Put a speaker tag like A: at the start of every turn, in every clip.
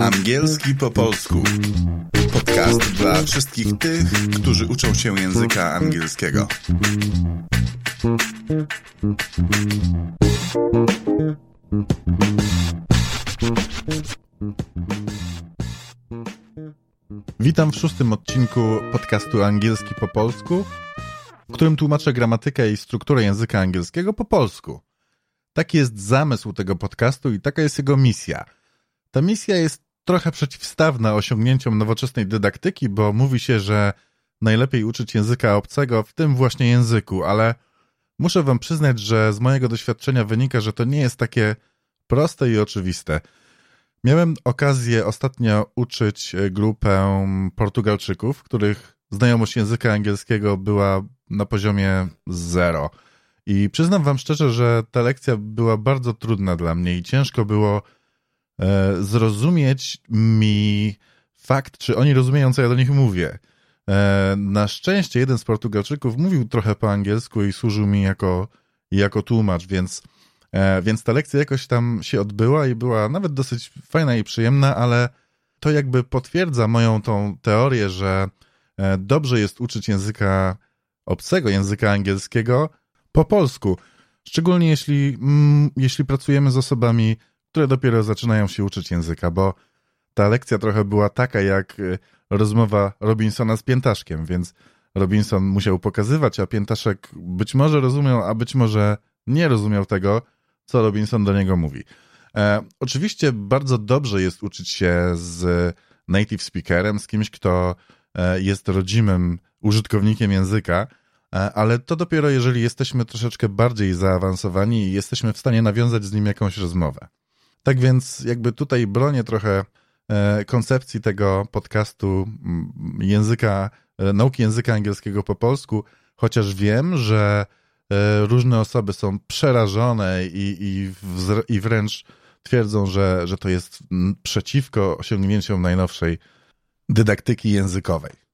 A: Angielski po polsku. Podcast dla wszystkich tych, którzy uczą się języka angielskiego. Witam w szóstym odcinku podcastu Angielski po polsku, w którym tłumaczę gramatykę i strukturę języka angielskiego po polsku. Taki jest zamysł tego podcastu i taka jest jego misja. Ta misja jest trochę przeciwstawna osiągnięciom nowoczesnej dydaktyki, bo mówi się, że najlepiej uczyć języka obcego w tym właśnie języku, ale muszę wam przyznać, że z mojego doświadczenia wynika, że to nie jest takie proste i oczywiste. Miałem okazję ostatnio uczyć grupę Portugalczyków, których znajomość języka angielskiego była na poziomie zero. I przyznam wam szczerze, że ta lekcja była bardzo trudna dla mnie i ciężko było e, zrozumieć mi fakt, czy oni rozumieją, co ja do nich mówię. E, na szczęście jeden z Portugalczyków mówił trochę po angielsku i służył mi jako, jako tłumacz, więc, e, więc ta lekcja jakoś tam się odbyła i była nawet dosyć fajna i przyjemna, ale to jakby potwierdza moją tą teorię, że dobrze jest uczyć języka obcego, języka angielskiego, po polsku. Szczególnie jeśli, mm, jeśli pracujemy z osobami, które dopiero zaczynają się uczyć języka, bo ta lekcja trochę była taka jak y, rozmowa Robinsona z Piętaszkiem, więc Robinson musiał pokazywać, a Piętaszek być może rozumiał, a być może nie rozumiał tego, co Robinson do niego mówi. E, oczywiście bardzo dobrze jest uczyć się z native speakerem, z kimś, kto e, jest rodzimym użytkownikiem języka, ale to dopiero jeżeli jesteśmy troszeczkę bardziej zaawansowani i jesteśmy w stanie nawiązać z nim jakąś rozmowę. Tak więc jakby tutaj bronię trochę e, koncepcji tego podcastu języka, e, nauki języka angielskiego po polsku, chociaż wiem, że różne osoby są przerażone i, i, i wręcz twierdzą, że, że to jest przeciwko osiągnięciom najnowszej dydaktyki językowej.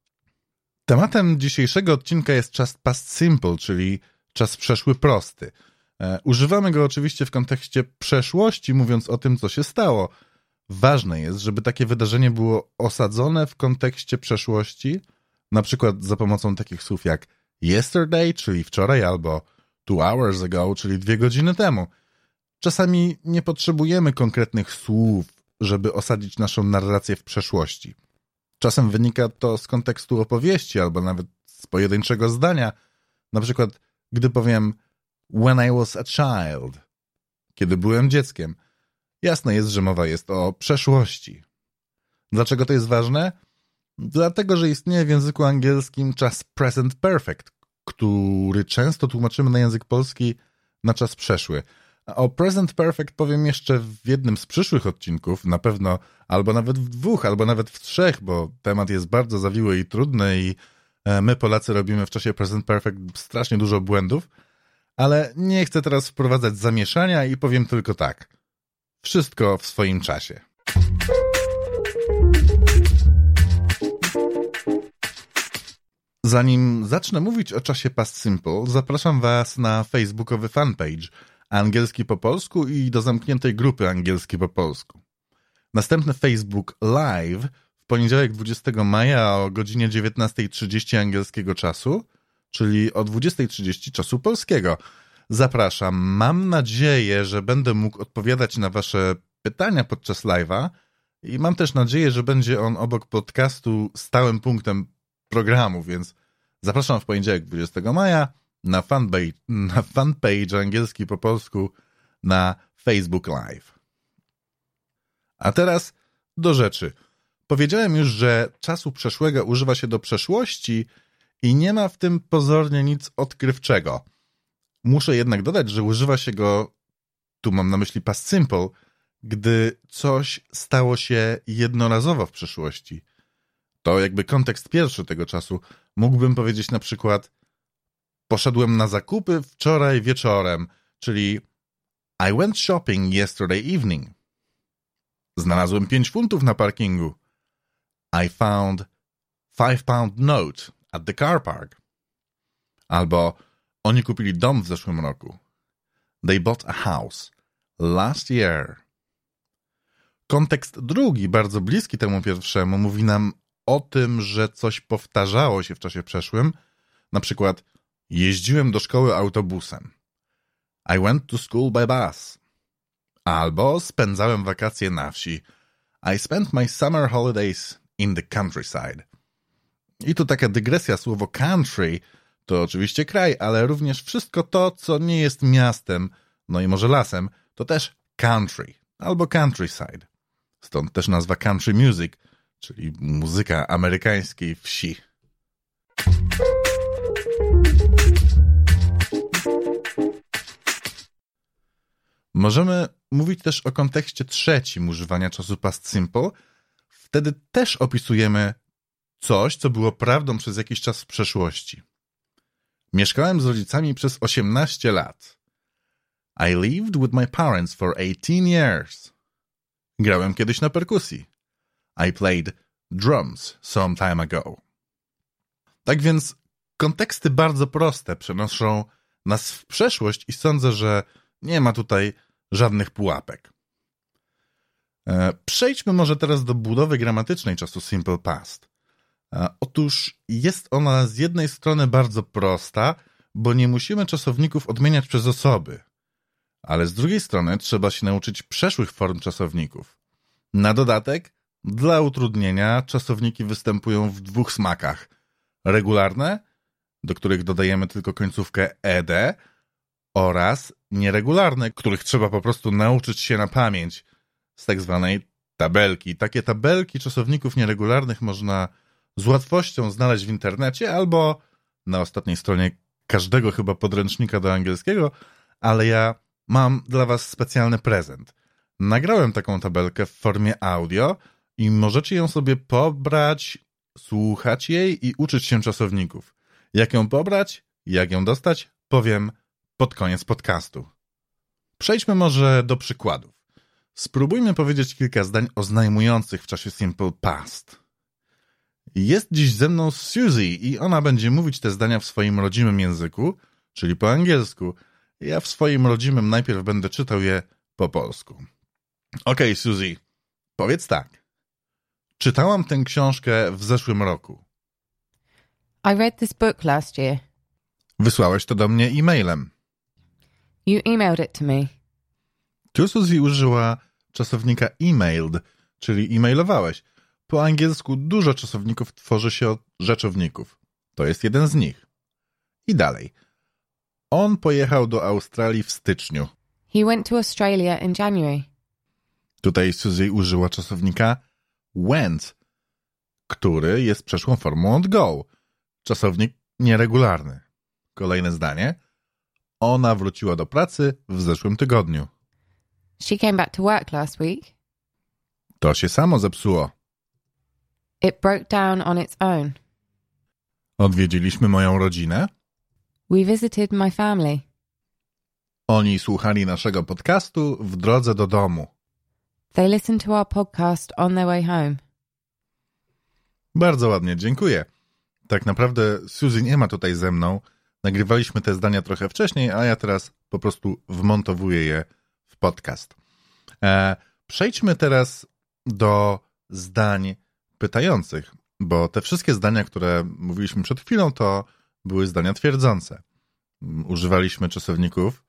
A: Tematem dzisiejszego odcinka jest czas past simple, czyli czas przeszły prosty. E, używamy go oczywiście w kontekście przeszłości, mówiąc o tym, co się stało. Ważne jest, żeby takie wydarzenie było osadzone w kontekście przeszłości, na przykład za pomocą takich słów jak yesterday, czyli wczoraj, albo two hours ago, czyli dwie godziny temu. Czasami nie potrzebujemy konkretnych słów, żeby osadzić naszą narrację w przeszłości. Czasem wynika to z kontekstu opowieści albo nawet z pojedynczego zdania. Na przykład, gdy powiem when I was a child, kiedy byłem dzieckiem, jasne jest, że mowa jest o przeszłości. Dlaczego to jest ważne? Dlatego, że istnieje w języku angielskim czas present perfect, który często tłumaczymy na język polski na czas przeszły. O Present Perfect powiem jeszcze w jednym z przyszłych odcinków, na pewno, albo nawet w dwóch, albo nawet w trzech, bo temat jest bardzo zawiły i trudny i e, my Polacy robimy w czasie Present Perfect strasznie dużo błędów, ale nie chcę teraz wprowadzać zamieszania i powiem tylko tak. Wszystko w swoim czasie. Zanim zacznę mówić o czasie Past Simple, zapraszam Was na facebookowy fanpage – angielski po polsku i do zamkniętej grupy angielski po polsku. Następny Facebook Live w poniedziałek 20 maja o godzinie 19.30 angielskiego czasu, czyli o 20.30 czasu polskiego. Zapraszam. Mam nadzieję, że będę mógł odpowiadać na Wasze pytania podczas live'a i mam też nadzieję, że będzie on obok podcastu stałym punktem programu, więc zapraszam w poniedziałek 20 maja na fanpage, na fanpage angielski po polsku na Facebook Live. A teraz do rzeczy. Powiedziałem już, że czasu przeszłego używa się do przeszłości i nie ma w tym pozornie nic odkrywczego. Muszę jednak dodać, że używa się go, tu mam na myśli past simple, gdy coś stało się jednorazowo w przeszłości. To jakby kontekst pierwszy tego czasu. Mógłbym powiedzieć na przykład Poszedłem na zakupy wczoraj wieczorem, czyli I went shopping yesterday evening. Znalazłem pięć funtów na parkingu. I found five pound note at the car park. Albo oni kupili dom w zeszłym roku. They bought a house last year. Kontekst drugi, bardzo bliski temu pierwszemu, mówi nam o tym, że coś powtarzało się w czasie przeszłym. Na przykład jeździłem do szkoły autobusem. I went to school by bus. Albo spędzałem wakacje na wsi. I spent my summer holidays in the countryside. I tu taka dygresja, słowo country to oczywiście kraj, ale również wszystko to, co nie jest miastem, no i może lasem, to też country albo countryside. Stąd też nazwa country music, czyli muzyka amerykańskiej wsi. Możemy mówić też o kontekście trzecim używania czasu past simple. Wtedy też opisujemy coś, co było prawdą przez jakiś czas w przeszłości. Mieszkałem z rodzicami przez 18 lat. I lived with my parents for 18 years. Grałem kiedyś na perkusji. I played drums some time ago. Tak więc konteksty bardzo proste przenoszą nas w przeszłość i sądzę, że nie ma tutaj żadnych pułapek. E, przejdźmy może teraz do budowy gramatycznej czasu simple past. E, otóż jest ona z jednej strony bardzo prosta, bo nie musimy czasowników odmieniać przez osoby, ale z drugiej strony trzeba się nauczyć przeszłych form czasowników. Na dodatek, dla utrudnienia, czasowniki występują w dwóch smakach: regularne, do których dodajemy tylko końcówkę ed, oraz nieregularne, których trzeba po prostu nauczyć się na pamięć z tak zwanej tabelki. Takie tabelki czasowników nieregularnych można z łatwością znaleźć w internecie albo na ostatniej stronie każdego chyba podręcznika do angielskiego, ale ja mam dla Was specjalny prezent. Nagrałem taką tabelkę w formie audio i możecie ją sobie pobrać, słuchać jej i uczyć się czasowników. Jak ją pobrać, jak ją dostać, powiem pod koniec podcastu. Przejdźmy może do przykładów. Spróbujmy powiedzieć kilka zdań oznajmujących w czasie Simple Past. Jest dziś ze mną Suzy i ona będzie mówić te zdania w swoim rodzimym języku, czyli po angielsku. Ja w swoim rodzimym najpierw będę czytał je po polsku. Okej, okay, Suzy, powiedz tak. Czytałam tę książkę w zeszłym roku.
B: I read this book last year.
A: Wysłałeś to do mnie e-mailem.
B: You emailed it to me.
A: Tu Suzy użyła czasownika emailed, czyli e-mailowałeś. Po angielsku dużo czasowników tworzy się od rzeczowników. To jest jeden z nich. I dalej. On pojechał do Australii w styczniu.
B: He went to Australia in January.
A: Tutaj Suzy użyła czasownika went, który jest przeszłą formą od go. Czasownik nieregularny. Kolejne zdanie. Ona wróciła do pracy w zeszłym tygodniu.
B: She came back to work last week.
A: To się samo zepsuło.
B: It broke down on its own.
A: Odwiedziliśmy moją rodzinę.
B: We visited my family.
A: Oni słuchali naszego podcastu w drodze do domu.
B: They listened to our podcast on their way home.
A: Bardzo ładnie, dziękuję. Tak naprawdę Suzy nie ma tutaj ze mną. Nagrywaliśmy te zdania trochę wcześniej, a ja teraz po prostu wmontowuję je w podcast. E, przejdźmy teraz do zdań pytających, bo te wszystkie zdania, które mówiliśmy przed chwilą, to były zdania twierdzące. Używaliśmy czasowników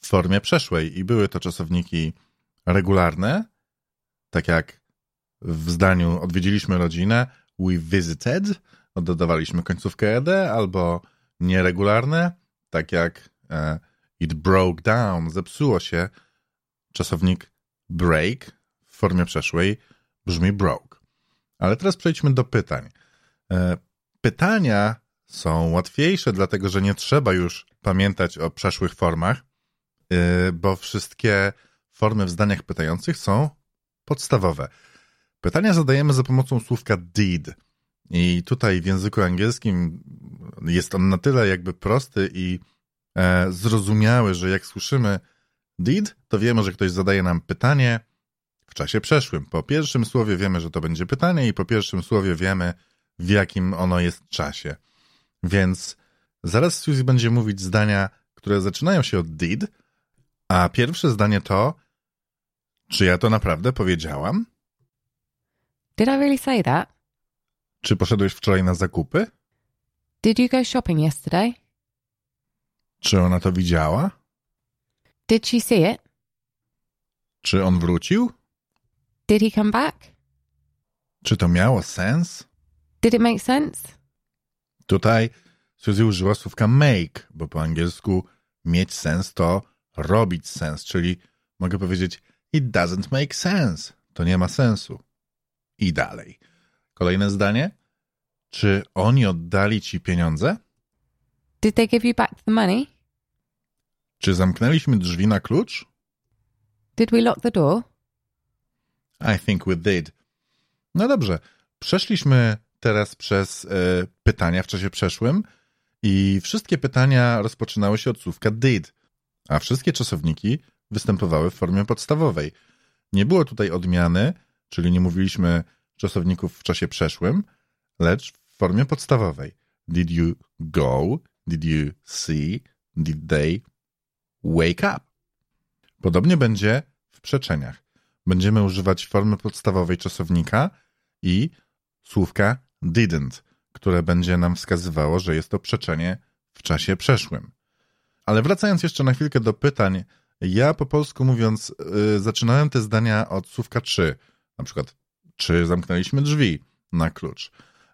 A: w formie przeszłej i były to czasowniki regularne, tak jak w zdaniu odwiedziliśmy rodzinę, we visited, dodawaliśmy końcówkę ed, albo nieregularne, tak jak e, it broke down, zepsuło się, czasownik break w formie przeszłej brzmi broke. Ale teraz przejdźmy do pytań. E, pytania są łatwiejsze, dlatego że nie trzeba już pamiętać o przeszłych formach, e, bo wszystkie formy w zdaniach pytających są podstawowe. Pytania zadajemy za pomocą słówka did. I tutaj w języku angielskim jest on na tyle jakby prosty i e, zrozumiały, że jak słyszymy did, to wiemy, że ktoś zadaje nam pytanie w czasie przeszłym. Po pierwszym słowie wiemy, że to będzie pytanie i po pierwszym słowie wiemy, w jakim ono jest czasie. Więc zaraz Suzy będzie mówić zdania, które zaczynają się od did, a pierwsze zdanie to Czy ja to naprawdę powiedziałam?
B: Did I really say that?
A: Czy poszedłeś wczoraj na zakupy?
B: Did you go shopping yesterday?
A: Czy ona to widziała?
B: Did she see it?
A: Czy on wrócił?
B: Did he come back?
A: Czy to miało sens?
B: Did it make sense?
A: Tutaj Suzy użyła słówka make, bo po angielsku mieć sens to robić sens, czyli mogę powiedzieć it doesn't make sense. To nie ma sensu. I dalej. Kolejne zdanie. Czy oni oddali ci pieniądze?
B: Did they give you back the money?
A: Czy zamknęliśmy drzwi na klucz?
B: Did we lock the door?
A: I think we did. No dobrze. Przeszliśmy teraz przez e, pytania w czasie przeszłym i wszystkie pytania rozpoczynały się od słówka did, a wszystkie czasowniki występowały w formie podstawowej. Nie było tutaj odmiany, czyli nie mówiliśmy czasowników w czasie przeszłym, lecz w formie podstawowej. Did you go? Did you see? Did they wake up? Podobnie będzie w przeczeniach. Będziemy używać formy podstawowej czasownika i słówka didn't, które będzie nam wskazywało, że jest to przeczenie w czasie przeszłym. Ale wracając jeszcze na chwilkę do pytań, ja po polsku mówiąc, yy, zaczynałem te zdania od słówka czy. Na przykład, czy zamknęliśmy drzwi na klucz.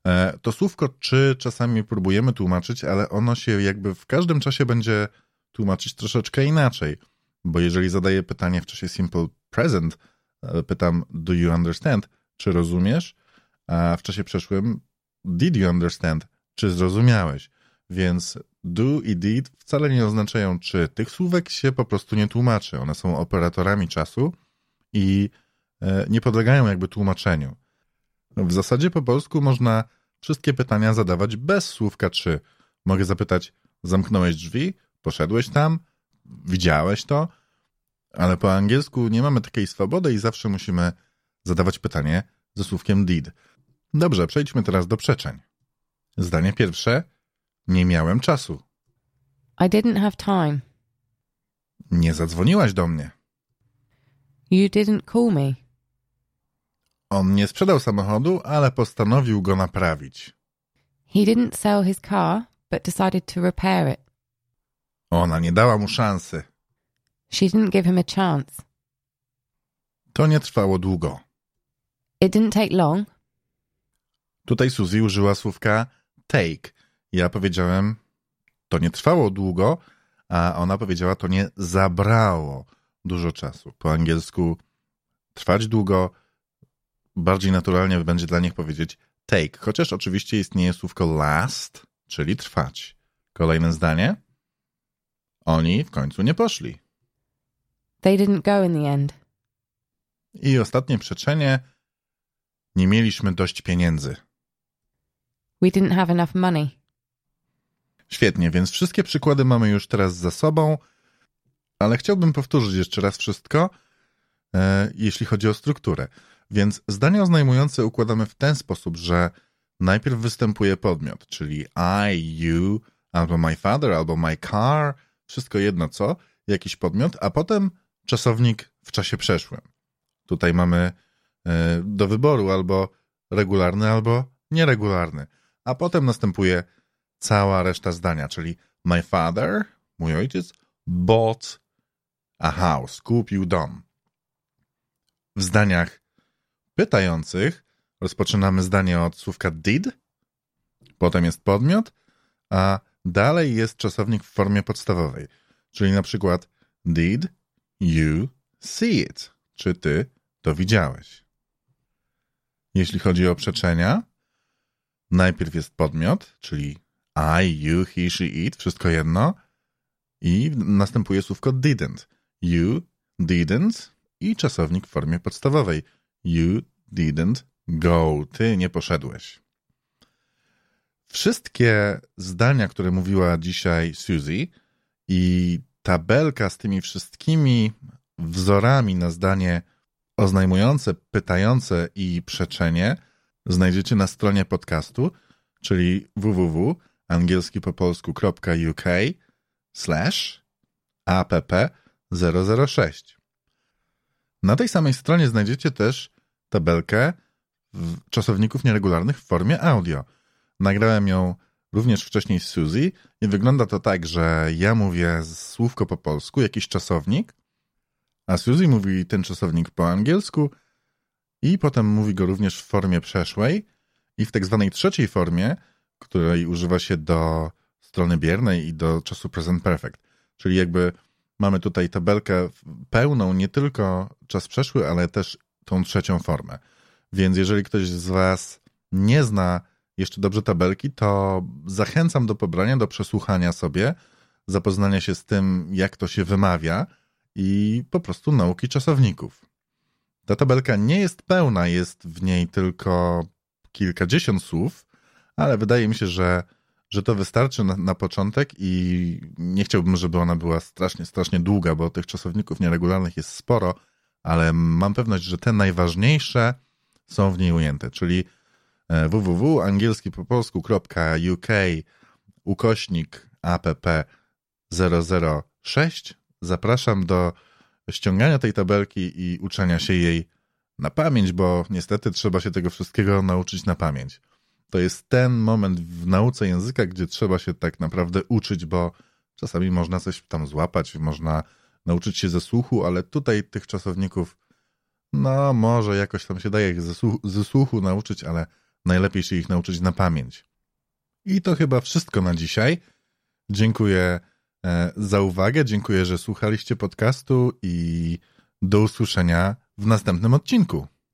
A: E, to słówko czy czasami próbujemy tłumaczyć, ale ono się jakby w każdym czasie będzie tłumaczyć troszeczkę inaczej. Bo jeżeli zadaję pytanie w czasie simple present, e, pytam do you understand, czy rozumiesz? A w czasie przeszłym did you understand, czy zrozumiałeś? Więc do i did wcale nie oznaczają czy. Tych słówek się po prostu nie tłumaczy. One są operatorami czasu i nie podlegają jakby tłumaczeniu. W zasadzie po polsku można wszystkie pytania zadawać bez słówka czy. Mogę zapytać, zamknąłeś drzwi, poszedłeś tam, widziałeś to, ale po angielsku nie mamy takiej swobody i zawsze musimy zadawać pytanie ze słówkiem did. Dobrze, przejdźmy teraz do przeczeń. Zdanie pierwsze. Nie miałem czasu.
B: I didn't have time.
A: Nie zadzwoniłaś do mnie.
B: You didn't call me.
A: On nie sprzedał samochodu, ale postanowił go naprawić.
B: He didn't sell his car, but decided to repair it.
A: Ona nie dała mu szansy.
B: She didn't give him a chance.
A: To nie trwało długo.
B: It didn't take long.
A: Tutaj Suzy użyła słówka take. Ja powiedziałem, to nie trwało długo, a ona powiedziała, to nie zabrało dużo czasu. Po angielsku trwać długo, bardziej naturalnie będzie dla nich powiedzieć take, chociaż oczywiście istnieje słówko last, czyli trwać. Kolejne zdanie. Oni w końcu nie poszli.
B: They didn't go in the end.
A: I ostatnie przeczenie. Nie mieliśmy dość pieniędzy.
B: We didn't have enough money.
A: Świetnie, więc wszystkie przykłady mamy już teraz za sobą, ale chciałbym powtórzyć jeszcze raz wszystko, e, jeśli chodzi o strukturę. Więc zdania oznajmujące układamy w ten sposób, że najpierw występuje podmiot, czyli I, you, albo my father, albo my car, wszystko jedno co, jakiś podmiot, a potem czasownik w czasie przeszłym. Tutaj mamy e, do wyboru albo regularny, albo nieregularny. A potem następuje cała reszta zdania, czyli my father, mój ojciec, bought a house, kupił dom. W zdaniach pytających rozpoczynamy zdanie od słówka did, potem jest podmiot, a dalej jest czasownik w formie podstawowej, czyli na przykład did you see it? Czy ty to widziałeś? Jeśli chodzi o przeczenia, najpierw jest podmiot, czyli I, you, he, she, it, wszystko jedno, i następuje słówko didn't. You didn't i czasownik w formie podstawowej. You didn't go. Ty nie poszedłeś. Wszystkie zdania, które mówiła dzisiaj Suzy i tabelka z tymi wszystkimi wzorami na zdanie oznajmujące, pytające i przeczenie znajdziecie na stronie podcastu, czyli www.angielskipopolsku.uk slash app 006. Na tej samej stronie znajdziecie też tabelkę czasowników nieregularnych w formie audio. Nagrałem ją również wcześniej z Suzy i wygląda to tak, że ja mówię słówko po polsku, jakiś czasownik, a Suzy mówi ten czasownik po angielsku i potem mówi go również w formie przeszłej i w tak zwanej trzeciej formie, której używa się do strony biernej i do czasu present perfect. Czyli jakby mamy tutaj tabelkę pełną nie tylko czas przeszły, ale też tą trzecią formę. Więc jeżeli ktoś z Was nie zna jeszcze dobrze tabelki, to zachęcam do pobrania, do przesłuchania sobie, zapoznania się z tym, jak to się wymawia i po prostu nauki czasowników. Ta tabelka nie jest pełna, jest w niej tylko kilkadziesiąt słów, ale wydaje mi się, że, że to wystarczy na, na początek i nie chciałbym, żeby ona była strasznie, strasznie długa, bo tych czasowników nieregularnych jest sporo, ale mam pewność, że te najważniejsze są w niej ujęte, czyli e, www.angielski po polsku.uk ukośnik app 006. Zapraszam do ściągania tej tabelki i uczenia się jej na pamięć, bo niestety trzeba się tego wszystkiego nauczyć na pamięć. To jest ten moment w nauce języka, gdzie trzeba się tak naprawdę uczyć, bo czasami można coś tam złapać, można nauczyć się ze słuchu, ale tutaj tych czasowników no, może jakoś tam się daje ich ze, słuchu, ze słuchu nauczyć, ale najlepiej się ich nauczyć na pamięć. I to chyba wszystko na dzisiaj. Dziękuję e, za uwagę, dziękuję, że słuchaliście podcastu i do usłyszenia w następnym odcinku.